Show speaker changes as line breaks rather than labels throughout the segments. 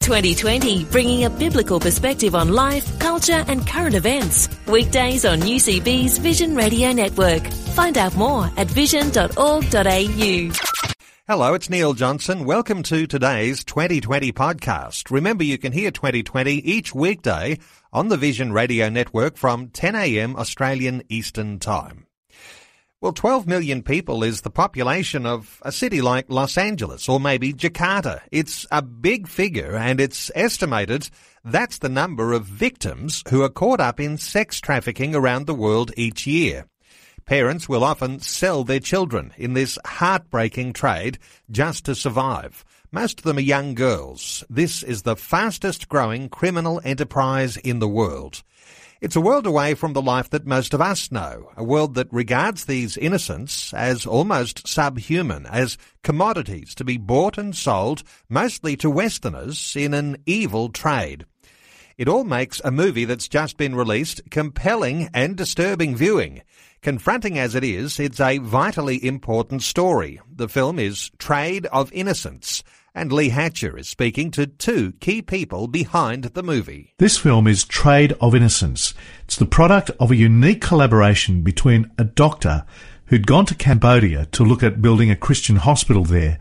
2020, bringing a biblical perspective on life, culture, and current events. Weekdays on UCB's Vision Radio Network. Find out more at vision.org.au.
Hello, it's Neil Johnson. Welcome to today's 2020 podcast. Remember, you can hear 2020 each weekday on the Vision Radio Network from 10 a.m. Australian Eastern Time. Well, 12 million people is the population of a city like Los Angeles or maybe Jakarta. It's a big figure and it's estimated that's the number of victims who are caught up in sex trafficking around the world each year. Parents will often sell their children in this heartbreaking trade just to survive. Most of them are young girls. This is the fastest growing criminal enterprise in the world. It's a world away from the life that most of us know, a world that regards these innocents as almost subhuman, as commodities to be bought and sold, mostly to Westerners, in an evil trade. It all makes a movie that's just been released compelling and disturbing viewing. Confronting as it is, it's a vitally important story. The film is Trade of Innocence, and Lee Hatcher is speaking to two key people behind the movie.
This film is Trade of Innocence. It's the product of a unique collaboration between a doctor who'd gone to Cambodia to look at building a Christian hospital there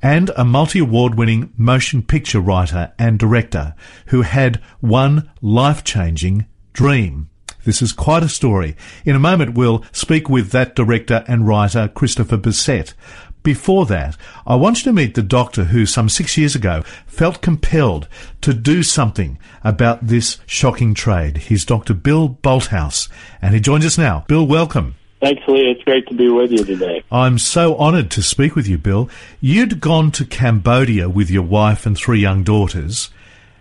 and a multi-award winning motion picture writer and director who had one life-changing dream. This is quite a story. In a moment, we'll speak with that director and writer, Christopher Bessette. Before that, I want you to meet the doctor who some six years ago felt compelled to do something about this shocking trade. He's Dr. Bill Bolthouse, and he joins us now. Bill, welcome.
Thanks, Lee. It's great to be with you today.
I'm so honoured to speak with you, Bill. You'd gone to Cambodia with your wife and three young daughters.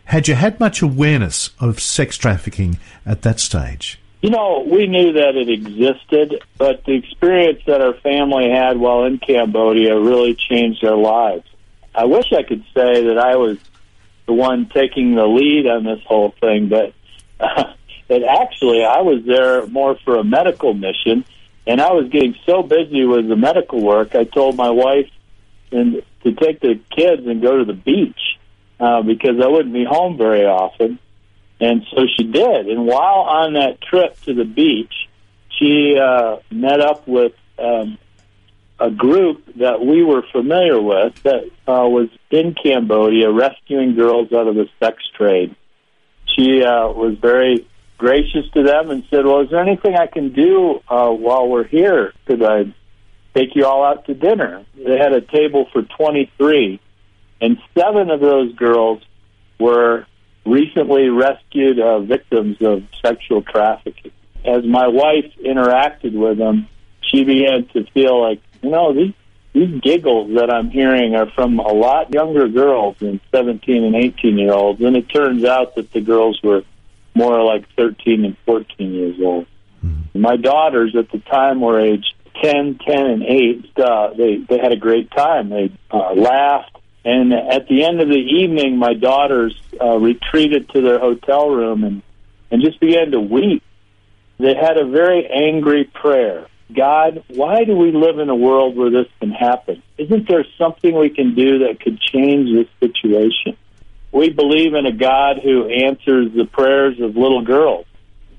Had you had much awareness of sex trafficking at that stage?
You know, we knew that it existed, but the experience that our family had while in Cambodia really changed our lives. I wish I could say that I was the one taking the lead on this whole thing, but uh, that actually I was there more for a medical mission, and I was getting so busy with the medical work. I told my wife and to take the kids and go to the beach uh, because I wouldn't be home very often. And so she did. And while on that trip to the beach, she uh, met up with um, a group that we were familiar with that uh, was in Cambodia rescuing girls out of the sex trade. She uh, was very gracious to them and said, Well, is there anything I can do uh, while we're here? Could I take you all out to dinner? They had a table for 23, and seven of those girls were recently rescued uh, victims of sexual trafficking. As my wife interacted with them, she began to feel like, you know, these these giggles that I'm hearing are from a lot younger girls than 17 and 18 year olds, and it turns out that the girls were more like 13 and 14 years old. Mm-hmm. My daughters at the time were aged 10, 10, and 8. Uh, they they had a great time. They uh, laughed and at the end of the evening, my daughters uh, retreated to their hotel room and, and just began to weep. They had a very angry prayer. God, why do we live in a world where this can happen? Isn't there something we can do that could change this situation? We believe in a God who answers the prayers of little girls.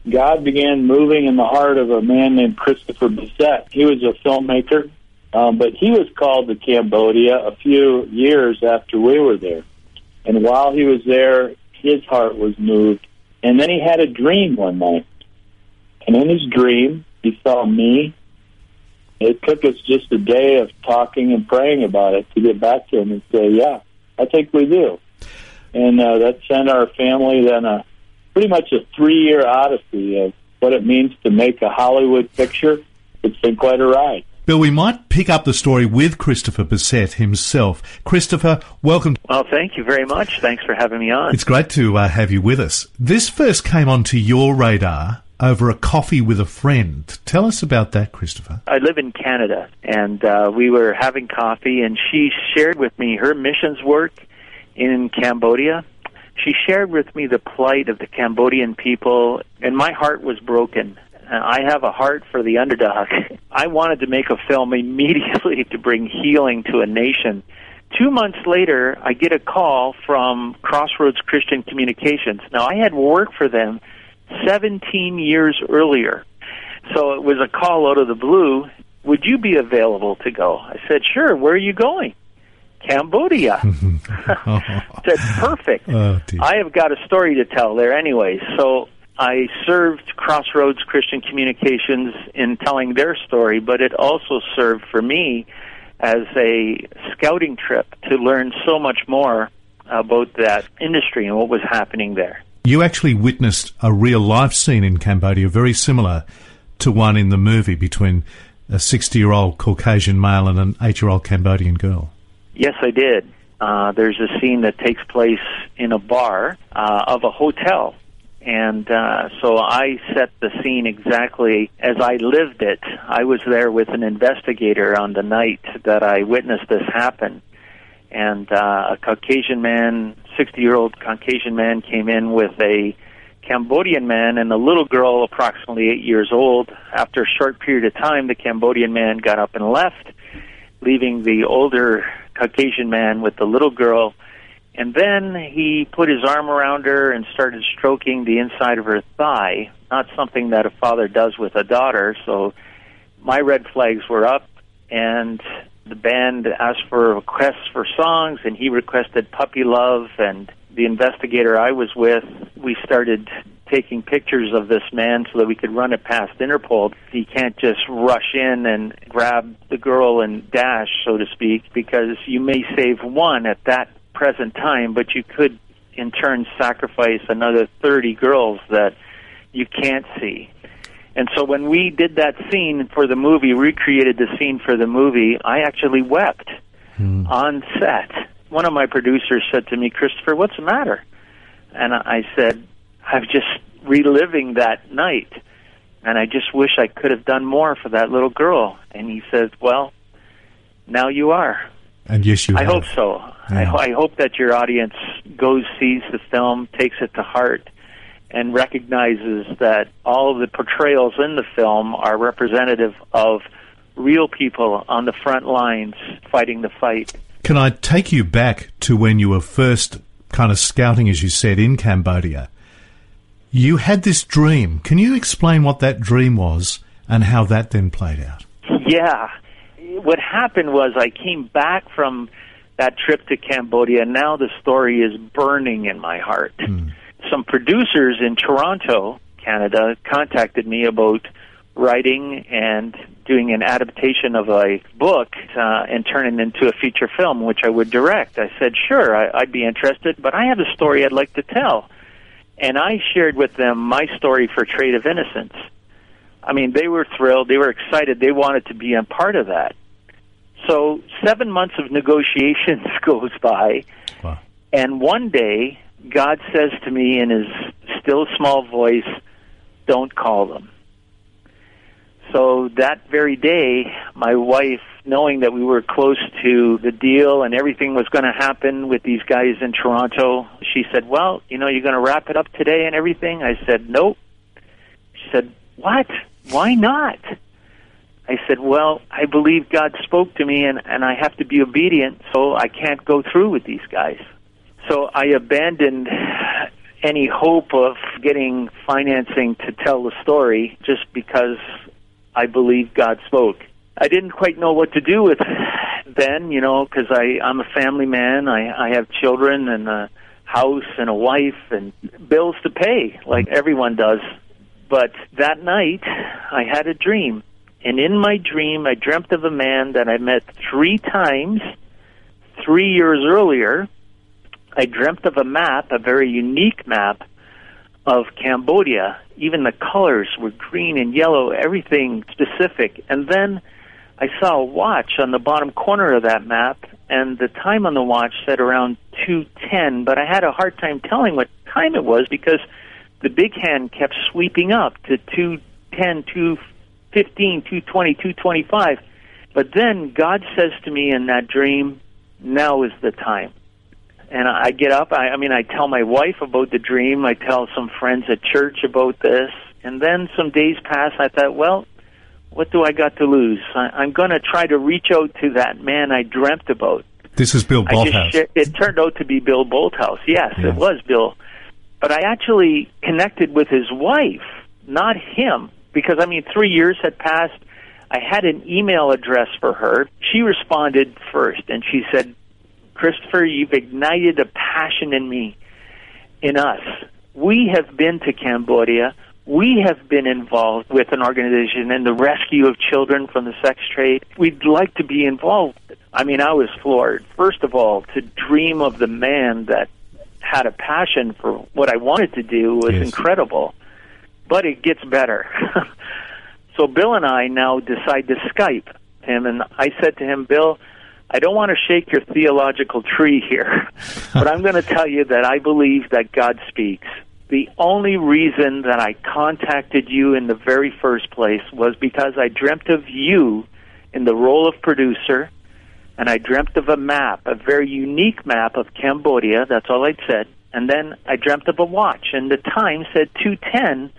God began moving in the heart of a man named Christopher Bessette. He was a filmmaker um, but he was called to Cambodia a few years after we were there. And while he was there, his heart was moved. And then he had a dream one night. And in his dream, he saw me. It took us just a day of talking and praying about it to get back to him and say, yeah, I think we do. And uh, that sent our family then a pretty much a three-year odyssey of what it means to make a Hollywood picture. It's been quite a ride.
Bill, we might pick up the story with Christopher Bessette himself. Christopher, welcome.
Well, thank you very much. Thanks for having me on.
It's great to uh, have you with us. This first came onto your radar over a coffee with a friend. Tell us about that, Christopher.
I live in Canada, and uh, we were having coffee, and she shared with me her missions work in Cambodia. She shared with me the plight of the Cambodian people, and my heart was broken. I have a heart for the underdog. I wanted to make a film immediately to bring healing to a nation. Two months later, I get a call from Crossroads Christian Communications. Now, I had worked for them 17 years earlier. So it was a call out of the blue. Would you be available to go? I said, sure. Where are you going? Cambodia. said, perfect.
Oh,
I have got a story to tell there anyway. So I served Crossroads Christian Communications in telling their story, but it also served for me as a scouting trip to learn so much more about that industry and what was happening there.
You actually witnessed a real life scene in Cambodia very similar to one in the movie between a 60 year old Caucasian male and an 8 year old Cambodian girl.
Yes, I did. Uh, there's a scene that takes place in a bar uh, of a hotel. And uh, so I set the scene exactly as I lived it. I was there with an investigator on the night that I witnessed this happen. And uh, a Caucasian man, 60 year old Caucasian man, came in with a Cambodian man and a little girl, approximately eight years old. After a short period of time, the Cambodian man got up and left, leaving the older Caucasian man with the little girl. And then he put his arm around her and started stroking the inside of her thigh, not something that a father does with a daughter. So my red flags were up, and the band asked for requests for songs, and he requested Puppy Love. And the investigator I was with, we started taking pictures of this man so that we could run it past Interpol. He can't just rush in and grab the girl and dash, so to speak, because you may save one at that present time, but you could in turn sacrifice another 30 girls that you can't see. And so when we did that scene for the movie, recreated the scene for the movie, I actually wept
Hmm.
on set. One of my producers said to me, Christopher, what's the matter? And I said, I'm just reliving that night. And I just wish I could have done more for that little girl. And he says, Well, now you are.
And yes, you
I
have.
hope so. I, ho- I hope that your audience goes, sees the film, takes it to heart, and recognizes that all of the portrayals in the film are representative of real people on the front lines fighting the fight.
Can I take you back to when you were first kind of scouting, as you said, in Cambodia? You had this dream. Can you explain what that dream was and how that then played out?
Yeah. What happened was I came back from that trip to Cambodia, and now the story is burning in my heart. Some producers in Toronto, Canada, contacted me about writing and doing an adaptation of a book uh, and turning it into a feature film, which I would direct. I said, sure, I, I'd be interested, but I have a story I'd like to tell. And I shared with them my story for Trade of Innocence. I mean, they were thrilled. They were excited. They wanted to be a part of that. So seven months of negotiations goes by,
Wow.
and one day God says to me in His still small voice, "Don't call them." So that very day, my wife, knowing that we were close to the deal and everything was going to happen with these guys in Toronto, she said, "Well, you know, you're going to wrap it up today and everything." I said, "Nope." She said, "What? Why not?" I said, Well, I believe God spoke to me and, and I have to be obedient, so I can't go through with these guys. So I abandoned any hope of getting financing to tell the story just because I believe God spoke. I didn't quite know what to do with then, you know, because I'm a family man. I, I have children and a house and a wife and bills to pay, like everyone does. But that night, I had a dream. And in my dream, I dreamt of a man that I met three times, three years earlier. I dreamt of a map, a very unique map of Cambodia. Even the colors were green and yellow, everything specific. And then I saw a watch on the bottom corner of that map, and the time on the watch said around 2:10, but I had a hard time telling what time it was because the big hand kept sweeping up to 210, 215, 220, 225. But then God says to me in that dream, now is the time. And I get up, I, I mean, I tell my wife about the dream, I tell some friends at church about this, and then some days pass, I thought, well, what do I got to lose? I, I'm going to try to reach out to that man I dreamt about.
This is Bill Bolthouse.
Sh- it turned out to be Bill Bolthouse. Yes, yeah. it was Bill. But I actually connected with his wife, not him, because I mean, three years had passed. I had an email address for her. She responded first, and she said, Christopher, you've ignited a passion in me, in us. We have been to Cambodia. We have been involved with an organization in the rescue of children from the sex trade. We'd like to be involved. I mean, I was floored. First of all, to dream of the man that had a passion for what I wanted to do was yes. incredible. But it gets better. so Bill and I now decide to Skype him, and I said to him, Bill, I don't want to shake your theological tree here, but I'm going to tell you that I believe that God speaks. The only reason that I contacted you in the very first place was because I dreamt of you in the role of producer, and I dreamt of a map, a very unique map of Cambodia. That's all I'd said. And then I dreamt of a watch, and the time said 210,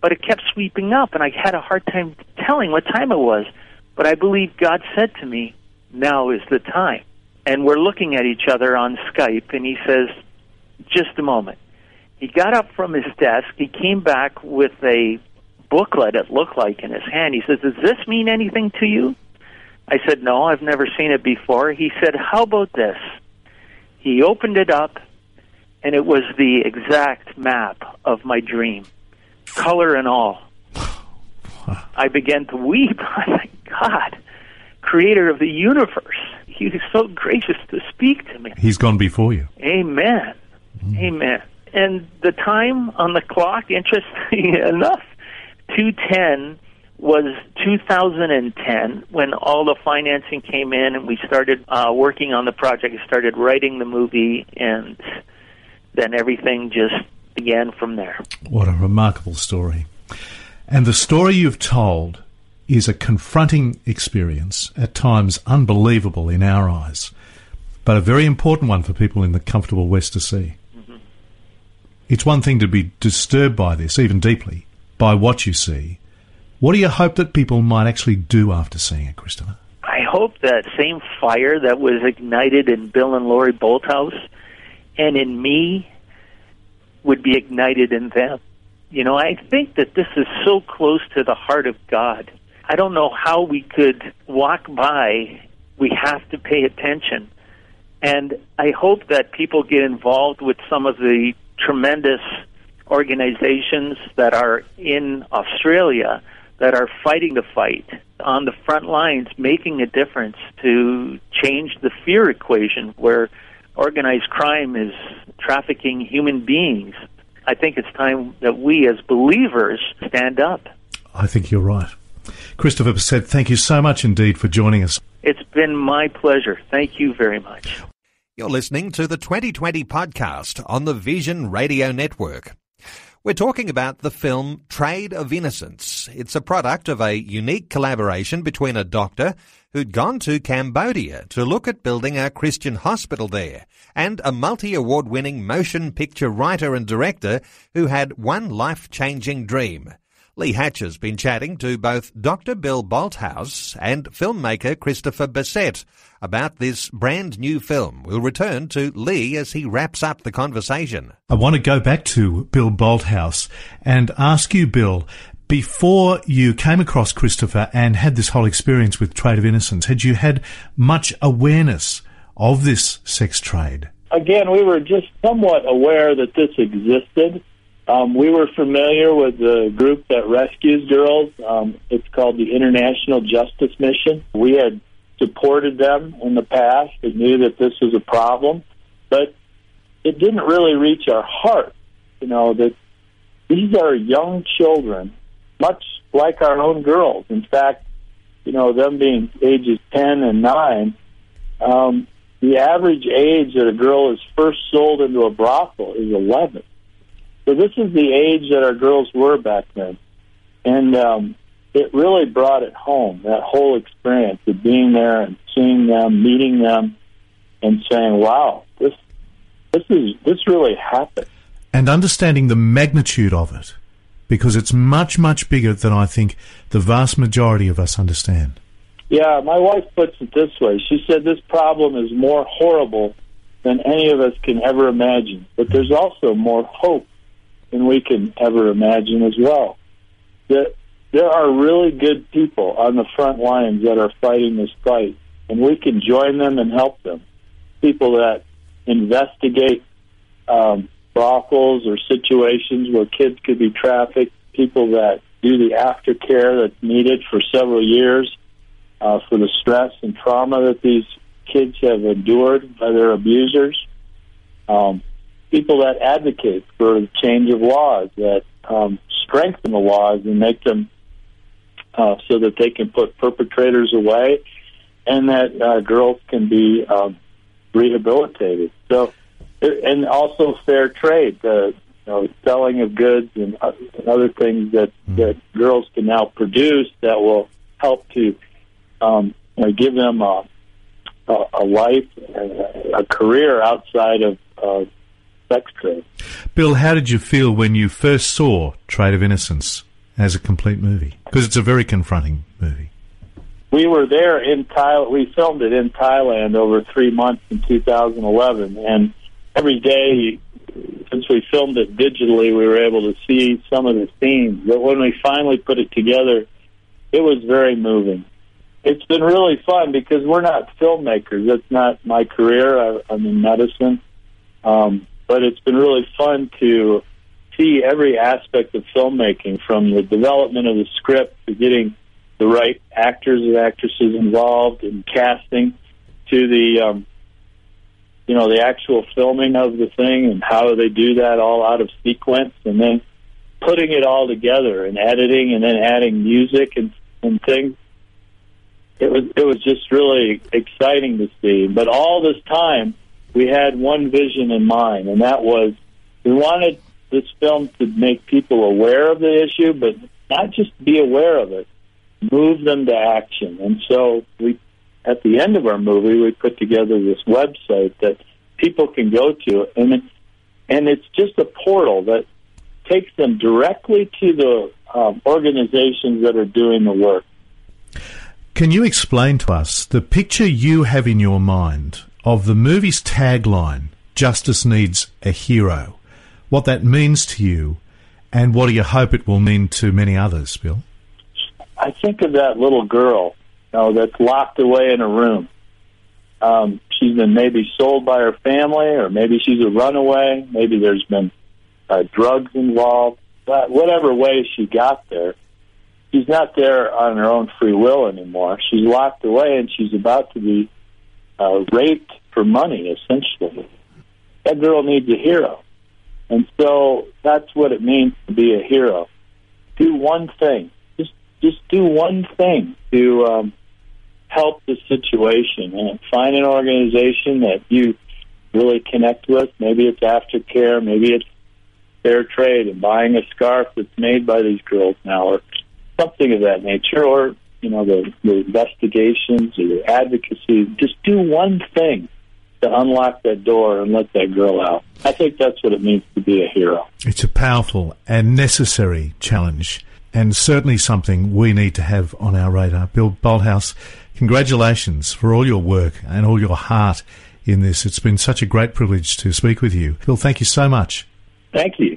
but it kept sweeping up, and I had a hard time telling what time it was. But I believe God said to me, now is the time. And we're looking at each other on Skype, and he says, just a moment. He got up from his desk. He came back with a booklet, it looked like, in his hand. He says, Does this mean anything to you? I said, No, I've never seen it before. He said, How about this? He opened it up, and it was the exact map of my dream, color and all. I began to weep. I thought, God, creator of the universe. He was so gracious to speak to me.
He's gone before you.
Amen. Mm. Amen. And the time on the clock, interestingly enough, 210 was 2010 when all the financing came in and we started uh, working on the project, started writing the movie, and then everything just began from there.
What a remarkable story. And the story you've told is a confronting experience, at times unbelievable in our eyes, but a very important one for people in the comfortable West to see. Mm-hmm. It's one thing to be disturbed by this, even deeply, by what you see. What do you hope that people might actually do after seeing it, Christopher?
I hope that same fire that was ignited in Bill and Lori Bolthouse and in me would be ignited in them. You know, I think that this is so close to the heart of God I don't know how we could walk by. We have to pay attention. And I hope that people get involved with some of the tremendous organizations that are in Australia that are fighting the fight on the front lines, making a difference to change the fear equation where organized crime is trafficking human beings. I think it's time that we as believers stand up.
I think you're right. Christopher Bessette, thank you so much indeed for joining us.
It's been my pleasure. Thank you very much.
You're listening to the 2020 podcast on the Vision Radio Network. We're talking about the film Trade of Innocence. It's a product of a unique collaboration between a doctor who'd gone to Cambodia to look at building a Christian hospital there and a multi-award winning motion picture writer and director who had one life-changing dream Lee Hatcher's been chatting to both Dr. Bill Bolthouse and filmmaker Christopher Bessette about this brand new film. We'll return to Lee as he wraps up the conversation.
I want to go back to Bill Bolthouse and ask you, Bill, before you came across Christopher and had this whole experience with Trade of Innocence, had you had much awareness of this sex trade?
Again, we were just somewhat aware that this existed. Um, we were familiar with the group that rescues girls. Um, it's called the International Justice Mission. We had supported them in the past and knew that this was a problem, but it didn't really reach our heart. You know, that these are young children, much like our own girls. In fact, you know, them being ages 10 and 9, um, the average age that a girl is first sold into a brothel is 11 So this is the age that our girls were back then, and um, it really brought it home. That whole experience of being there and seeing them, meeting them, and saying, "Wow, this this is this really happened."
And understanding the magnitude of it, because it's much much bigger than I think the vast majority of us understand.
Yeah, my wife puts it this way. She said this problem is more horrible than any of us can ever imagine, but there's also more hope than we can ever imagine as well. That there are really good people on the front lines that are fighting this fight, and we can join them and help them. People that investigate um, brothels or situations where kids could be trafficked, people that do the aftercare that's needed for several years uh, for the stress and trauma that these kids have endured by their abusers. Um, people that advocate for the change of laws that um, strengthen the laws and make them uh, so that they can put perpetrators away and that uh, girls can be um, rehabilitated. So, and also fair trade, the you know, selling of goods and, uh, and other things that, mm. that girls can now produce that will help to um, you know, give them a, a, a life, a, a career outside of uh, sex trade.
Bill, how did you feel when you first saw Trade of Innocence as a complete movie? Because it's a very confronting movie.
We were there in Thailand. We filmed it in Thailand over three months in 2011, and every day since we filmed it digitally, we were able to see some of the scenes. But when we finally put it together, it was very moving it's been really fun because we're not filmmakers. That's not my career. I, I'm in medicine, um, but it's been really fun to see every aspect of filmmaking, from the development of the script to getting the right actors and actresses involved in casting, to the um, you know the actual filming of the thing and how they do that all out of sequence, and then putting it all together and editing, and then adding music and and things it was it was just really exciting to see. But all this time, we had one vision in mind, and that was we wanted this film to make people aware of the issue, but not just be aware of it, move them to action. And so we, at the end of our movie, we put together this website that people can go to, and and it's just a portal that takes them directly to the um, organizations that are doing the work.
Can you explain to us the picture you have in your mind of the movie's tagline, Justice Needs a Hero, what that means to you, and what do you hope it will mean to many others, Bill?
I think of that little girl you know, that's locked away in a room. Um, she's been maybe sold by her family, or maybe she's a runaway. Maybe there's been uh, drugs involved. But whatever way she got there, she's not there on her own free will anymore. She's locked away, and she's about to be uh, raped for money, essentially. That girl needs a hero, and so that's what it means to be a hero. Do one thing. Just just do one thing to um, help the situation, and find an organization that you really connect with. Maybe it's aftercare. Maybe it's fair trade and buying a scarf that's made by these girls now, or something of that nature, or you know the, the investigations or the advocacy. Just do one thing to unlock that door and let that girl out. I think that's what it means to be a hero.
It's a powerful and necessary challenge, and certainly something we need to have on our radar. Bill Bolthouse, congratulations for all your work and all your heart in this. It's been such a great privilege to speak with you. Bill, thank you so much.
Thank you.